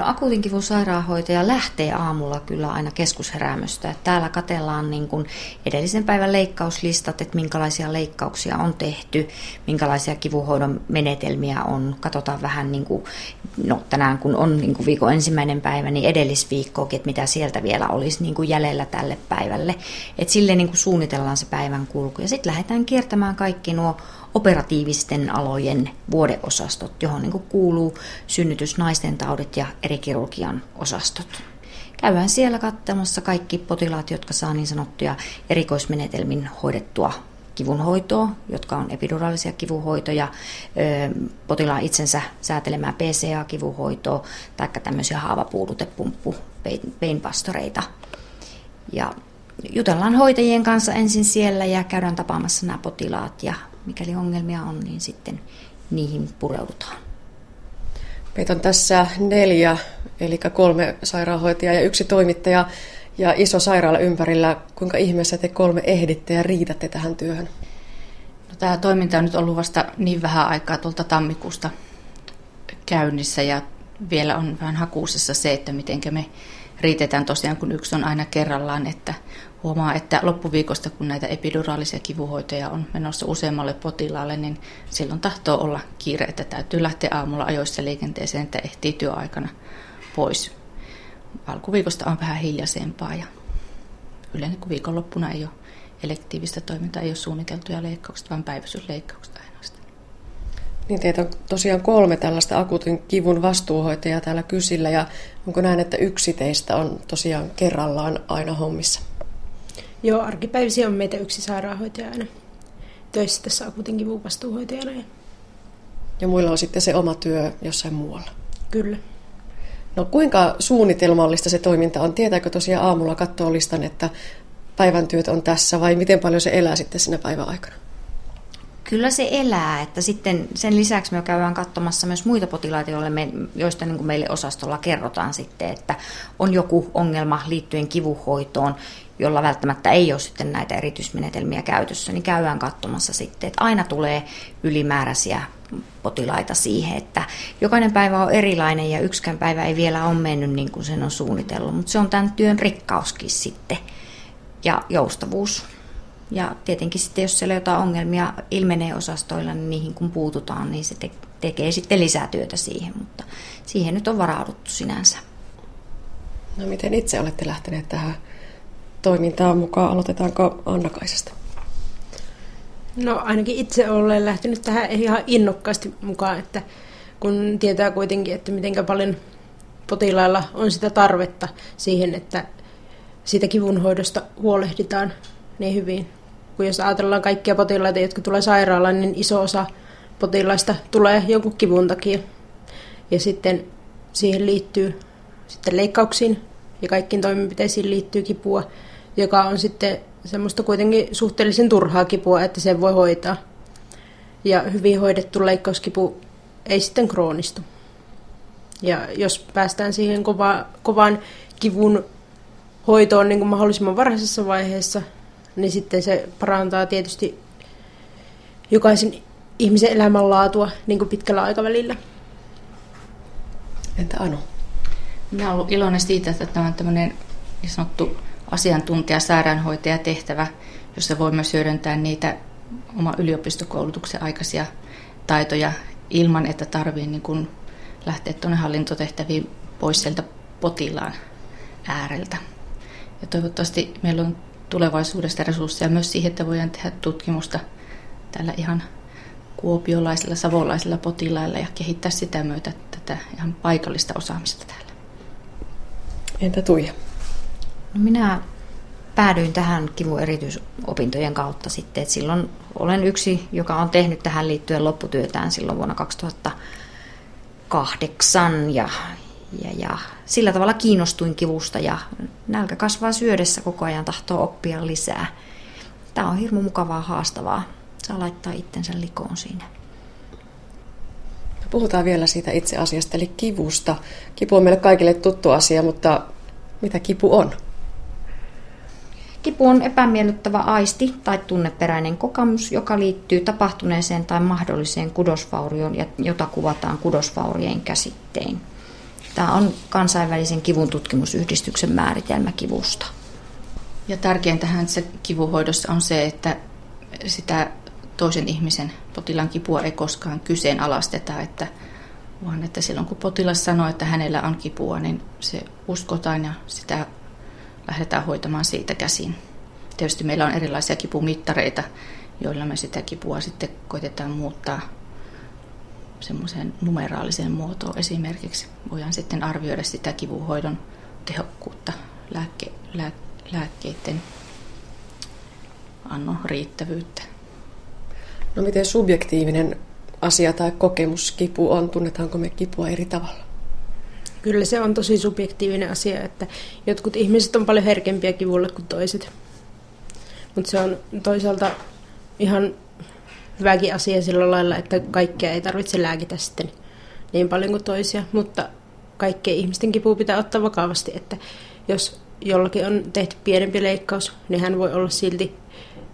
No akuutin kivun sairaanhoitaja lähtee aamulla kyllä aina keskusheräämöstä. Täällä katellaan niin kuin edellisen päivän leikkauslistat, että minkälaisia leikkauksia on tehty, minkälaisia kivuhoidon menetelmiä on. Katsotaan vähän, niin kuin, no tänään kun on niin kuin viikon ensimmäinen päivä, niin edellisviikkoakin, että mitä sieltä vielä olisi niin kuin jäljellä tälle päivälle. Että silleen niin kuin suunnitellaan se päivän kulku. Ja sitten lähdetään kiertämään kaikki nuo operatiivisten alojen vuodeosastot, johon niin kuuluu synnytys, naisten taudit ja eri kirurgian osastot. Käydään siellä katsomassa kaikki potilaat, jotka saa niin sanottuja erikoismenetelmin hoidettua kivunhoitoa, jotka on epiduraalisia kivuhoitoja, potilaan itsensä säätelemää PCA-kivuhoitoa tai tämmöisiä haavapuudutepumppu painpastoreita. Ja jutellaan hoitajien kanssa ensin siellä ja käydään tapaamassa nämä potilaat ja mikäli ongelmia on, niin sitten niihin pureudutaan. Meitä on tässä neljä, eli kolme sairaanhoitajaa ja yksi toimittaja ja iso sairaala ympärillä. Kuinka ihmeessä te kolme ehditte ja riitätte tähän työhön? No, tämä toiminta on nyt ollut vasta niin vähän aikaa tuolta tammikuusta käynnissä ja vielä on vähän hakuusessa se, että miten me riitetään tosiaan, kun yksi on aina kerrallaan, että huomaa, että loppuviikosta, kun näitä epiduraalisia kivuhoitoja on menossa useammalle potilaalle, niin silloin tahtoo olla kiire, että täytyy lähteä aamulla ajoissa liikenteeseen, että ehtii työaikana pois. Alkuviikosta on vähän hiljaisempaa ja yleensä kun viikonloppuna ei ole elektiivistä toimintaa, ei ole suunniteltuja leikkauksia, vaan päivystysleikkaukset ainoastaan. Niin teitä on tosiaan kolme tällaista akuutin kivun vastuuhoitajaa täällä kysillä ja onko näin, että yksi teistä on tosiaan kerrallaan aina hommissa? Joo, arkipäivisiä on meitä yksi sairaanhoitaja aina töissä tässä akuutin kivun vastuuhoitajana. Ja muilla on sitten se oma työ jossain muualla? Kyllä. No kuinka suunnitelmallista se toiminta on? Tietääkö tosiaan aamulla katsoa listan, että päivän työt on tässä vai miten paljon se elää sitten siinä päivän aikana? Kyllä se elää, että sitten sen lisäksi me käydään katsomassa myös muita potilaita, joille me, joista niin kuin meille osastolla kerrotaan sitten, että on joku ongelma liittyen kivuhoitoon, jolla välttämättä ei ole sitten näitä erityismenetelmiä käytössä, niin käydään katsomassa sitten, että aina tulee ylimääräisiä potilaita siihen, että jokainen päivä on erilainen ja yksikään päivä ei vielä ole mennyt niin kuin sen on suunnitellut, mutta se on tämän työn rikkauskin sitten ja joustavuus. Ja tietenkin sitten, jos siellä jotain ongelmia ilmenee osastoilla, niin niihin kun puututaan, niin se te- tekee sitten lisää työtä siihen, mutta siihen nyt on varauduttu sinänsä. No miten itse olette lähteneet tähän toimintaan mukaan? Aloitetaanko Annakaisesta? No ainakin itse olen lähtenyt tähän ihan innokkaasti mukaan, että kun tietää kuitenkin, että miten paljon potilailla on sitä tarvetta siihen, että siitä kivunhoidosta huolehditaan niin hyvin. Kun jos ajatellaan kaikkia potilaita, jotka tulee sairaalaan, niin iso osa potilaista tulee jonkun kivun takia. Ja sitten siihen liittyy sitten leikkauksiin ja kaikkiin toimenpiteisiin liittyy kipua, joka on sitten semmoista kuitenkin suhteellisen turhaa kipua, että sen voi hoitaa. Ja hyvin hoidettu leikkauskipu ei sitten kroonistu. Ja jos päästään siihen kova, kovan kivun hoitoon niin kuin mahdollisimman varhaisessa vaiheessa, niin sitten se parantaa tietysti jokaisen ihmisen elämänlaatua niin kuin pitkällä aikavälillä. Entä Anu? Minä olen iloinen siitä, että tämä on tämmöinen niin sanottu asiantuntija sairaanhoitaja tehtävä, jossa voi myös hyödyntää niitä oma yliopistokoulutuksen aikaisia taitoja ilman, että tarvii niin kuin lähteä tuonne hallintotehtäviin pois sieltä potilaan ääreltä. Ja toivottavasti meillä on tulevaisuudesta resursseja myös siihen, että voidaan tehdä tutkimusta tällä ihan kuopiolaisilla, savolaisilla potilailla ja kehittää sitä myötä tätä ihan paikallista osaamista täällä. Entä Tuija? No minä päädyin tähän kivun erityisopintojen kautta sitten, että silloin olen yksi, joka on tehnyt tähän liittyen lopputyötään silloin vuonna 2008 ja, ja, ja sillä tavalla kiinnostuin kivusta ja nälkä kasvaa syödessä koko ajan tahtoo oppia lisää. Tämä on hirmu mukavaa, haastavaa. Saa laittaa itsensä likoon siinä. Puhutaan vielä siitä itse asiasta, eli kivusta. Kipu on meille kaikille tuttu asia, mutta mitä kipu on? Kipu on epämiellyttävä aisti tai tunneperäinen kokemus, joka liittyy tapahtuneeseen tai mahdolliseen kudosvaurioon, jota kuvataan kudosvaurien käsittein. Tämä on kansainvälisen kivun tutkimusyhdistyksen määritelmä kivusta. Ja tärkeintähän se kivuhoidossa on se, että sitä toisen ihmisen potilaan kipua ei koskaan kyseenalaisteta, että, vaan että silloin kun potilas sanoo, että hänellä on kipua, niin se uskotaan ja sitä lähdetään hoitamaan siitä käsin. Tietysti meillä on erilaisia kipumittareita, joilla me sitä kipua sitten koitetaan muuttaa semmoiseen numeraaliseen muotoon esimerkiksi. Voidaan sitten arvioida sitä kivuhoidon tehokkuutta, lääkke, lää, lääkkeiden annon riittävyyttä. No miten subjektiivinen asia tai kokemus kipu on? Tunnetaanko me kipua eri tavalla? Kyllä se on tosi subjektiivinen asia, että jotkut ihmiset on paljon herkempiä kivulle kuin toiset. Mutta se on toisaalta ihan hyväkin asia sillä lailla, että kaikkea ei tarvitse lääkitä sitten niin paljon kuin toisia, mutta kaikkien ihmisten kipu pitää ottaa vakavasti, että jos jollakin on tehty pienempi leikkaus, niin hän voi olla silti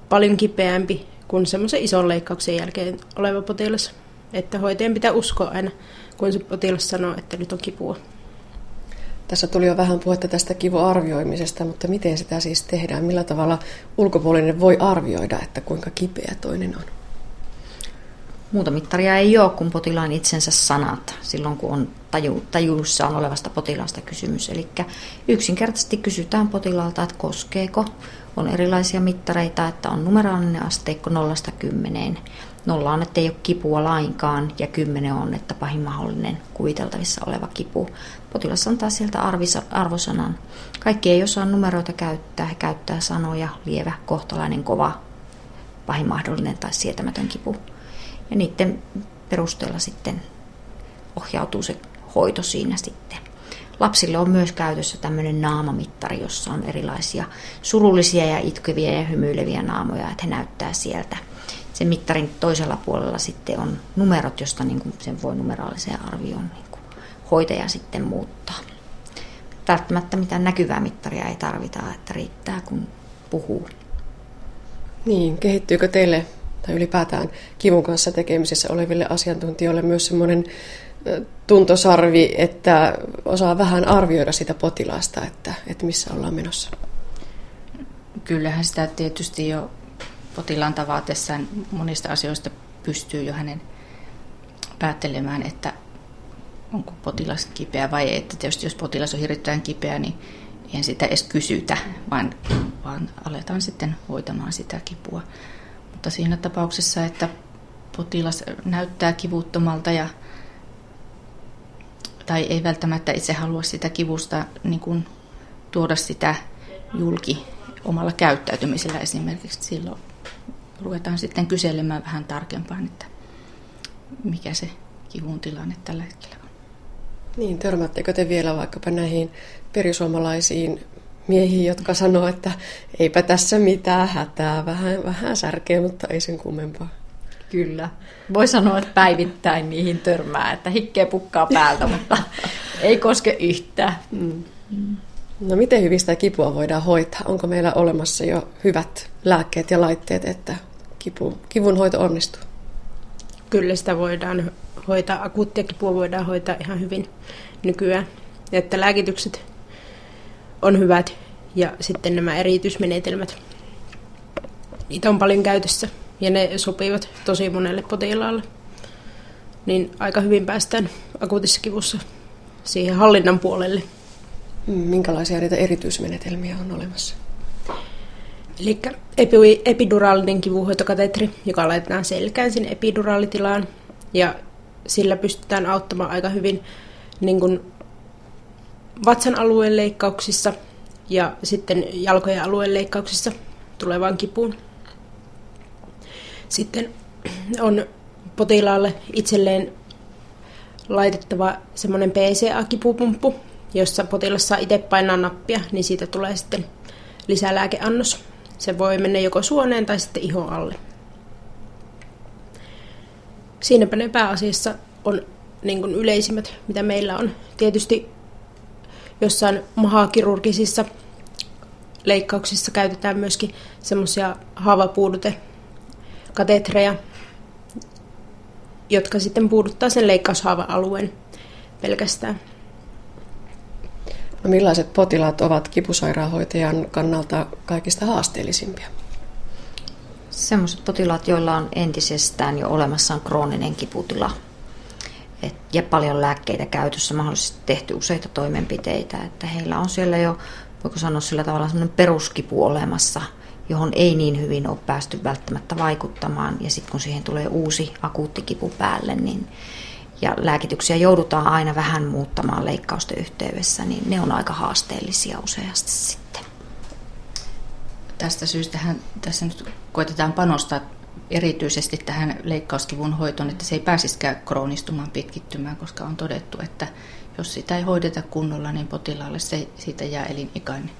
paljon kipeämpi kuin semmoisen ison leikkauksen jälkeen oleva potilas. Että hoitajan pitää uskoa aina, kun se potilas sanoo, että nyt on kipua. Tässä tuli jo vähän puhetta tästä kivuarvioimisesta, mutta miten sitä siis tehdään? Millä tavalla ulkopuolinen voi arvioida, että kuinka kipeä toinen on? Muuta mittaria ei ole kuin potilaan itsensä sanat silloin, kun on taju, tajuussaan olevasta potilaasta kysymys. Eli yksinkertaisesti kysytään potilaalta, että koskeeko. On erilaisia mittareita, että on numeraalinen asteikko 0-10. Nolla on, että ei ole kipua lainkaan ja 10 on, että pahin mahdollinen kuviteltavissa oleva kipu. Potilas antaa sieltä arvosanan. Kaikki ei osaa numeroita käyttää, he käyttää sanoja lievä, kohtalainen, kova, pahin mahdollinen tai sietämätön kipu. Ja niiden perusteella sitten ohjautuu se hoito siinä sitten. Lapsille on myös käytössä tämmöinen naamamittari, jossa on erilaisia surullisia ja itkeviä ja hymyileviä naamoja, että he näyttää sieltä. Sen mittarin toisella puolella sitten on numerot, josta niin kuin sen voi numeraaliseen arvioon niin kuin hoitaja sitten muuttaa. Välttämättä mitään näkyvää mittaria ei tarvita, että riittää kun puhuu. Niin, kehittyykö teille tai ylipäätään kivun kanssa tekemisessä oleville asiantuntijoille myös semmoinen tuntosarvi, että osaa vähän arvioida sitä potilaasta, että, että missä ollaan menossa? Kyllähän sitä tietysti jo potilaan tavatessaan monista asioista pystyy jo hänen päättelemään, että onko potilas kipeä vai ei. Että tietysti jos potilas on hirvittävän kipeä, niin en sitä edes kysytä, vaan, vaan aletaan sitten hoitamaan sitä kipua. Mutta siinä tapauksessa, että potilas näyttää kivuttomalta ja tai ei välttämättä itse halua sitä kivusta niin kuin, tuoda sitä julki omalla käyttäytymisellä esimerkiksi. Silloin ruvetaan sitten kyselemään vähän tarkempaan, että mikä se kivun tilanne tällä hetkellä on. Niin, törmättekö te vielä vaikkapa näihin perisuomalaisiin miehiin, jotka sanoo, että eipä tässä mitään hätää, vähän, vähän särkeä, mutta ei sen kummempaa. Kyllä. Voi sanoa, että päivittäin niihin törmää, että hikkeä pukkaa päältä, mutta ei koske yhtään. Mm. No miten hyvin sitä kipua voidaan hoitaa? Onko meillä olemassa jo hyvät lääkkeet ja laitteet, että kipu, kivun hoito onnistuu? Kyllä sitä voidaan hoitaa. Akuuttia kipua voidaan hoitaa ihan hyvin nykyään. Että lääkitykset on hyvät ja sitten nämä eritysmenetelmät. Niitä on paljon käytössä ja ne sopivat tosi monelle potilaalle. Niin aika hyvin päästään akuutissa kivussa siihen hallinnan puolelle. Minkälaisia niitä erityismenetelmiä on olemassa? Eli epiduraalinen kivuhoitokatetri, joka laitetaan selkään sinne epiduraalitilaan. Ja sillä pystytään auttamaan aika hyvin niin kuin vatsan alueen leikkauksissa ja sitten jalkojen alueen leikkauksissa tulevaan kipuun. Sitten on potilaalle itselleen laitettava semmoinen PCA-kipupumppu, jossa potilas saa itse painaa nappia, niin siitä tulee sitten lisälääkeannos. Se voi mennä joko suoneen tai sitten ihon alle. Siinäpä ne pääasiassa on niin kuin yleisimmät, mitä meillä on. Tietysti jossain mahakirurgisissa leikkauksissa käytetään myöskin semmoisia haavapuudute katetreja, jotka sitten puuduttaa sen leikkaushaavan alueen pelkästään. No millaiset potilaat ovat kipusairaanhoitajan kannalta kaikista haasteellisimpia? Sellaiset potilaat, joilla on entisestään jo olemassaan krooninen kiputila ja paljon lääkkeitä käytössä, mahdollisesti tehty useita toimenpiteitä, että heillä on siellä jo, voiko sanoa sillä tavalla, sellainen peruskipu olemassa, johon ei niin hyvin ole päästy välttämättä vaikuttamaan. Ja sitten kun siihen tulee uusi akuutti kipu päälle, niin ja lääkityksiä joudutaan aina vähän muuttamaan leikkausten yhteydessä, niin ne on aika haasteellisia useasti sitten. Tästä syystä tässä nyt koitetaan panostaa erityisesti tähän leikkauskivun hoitoon, että se ei pääsisikään kroonistumaan pitkittymään, koska on todettu, että jos sitä ei hoideta kunnolla, niin potilaalle se, siitä jää elinikäinen,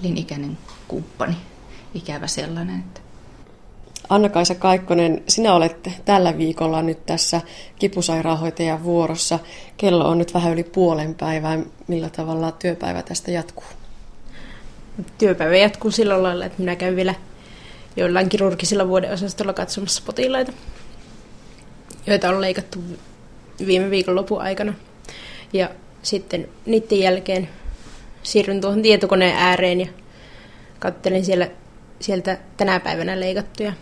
elinikäinen kumppani, ikävä sellainen. Että Anna-Kaisa Kaikkonen, sinä olet tällä viikolla nyt tässä kipusairaanhoitajan vuorossa. Kello on nyt vähän yli puolen päivää. Millä tavalla työpäivä tästä jatkuu? Työpäivä jatkuu sillä lailla, että minä käyn vielä joillain kirurgisilla vuodeosastolla katsomassa potilaita, joita on leikattu viime viikon lopun aikana. Ja sitten niiden jälkeen siirryn tuohon tietokoneen ääreen ja katselin siellä, sieltä tänä päivänä leikattuja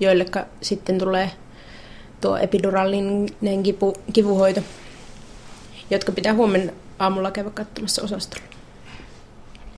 joille sitten tulee tuo epiduraalinen kipu, kivuhoito, jotka pitää huomenna aamulla käydä katsomassa osastolla.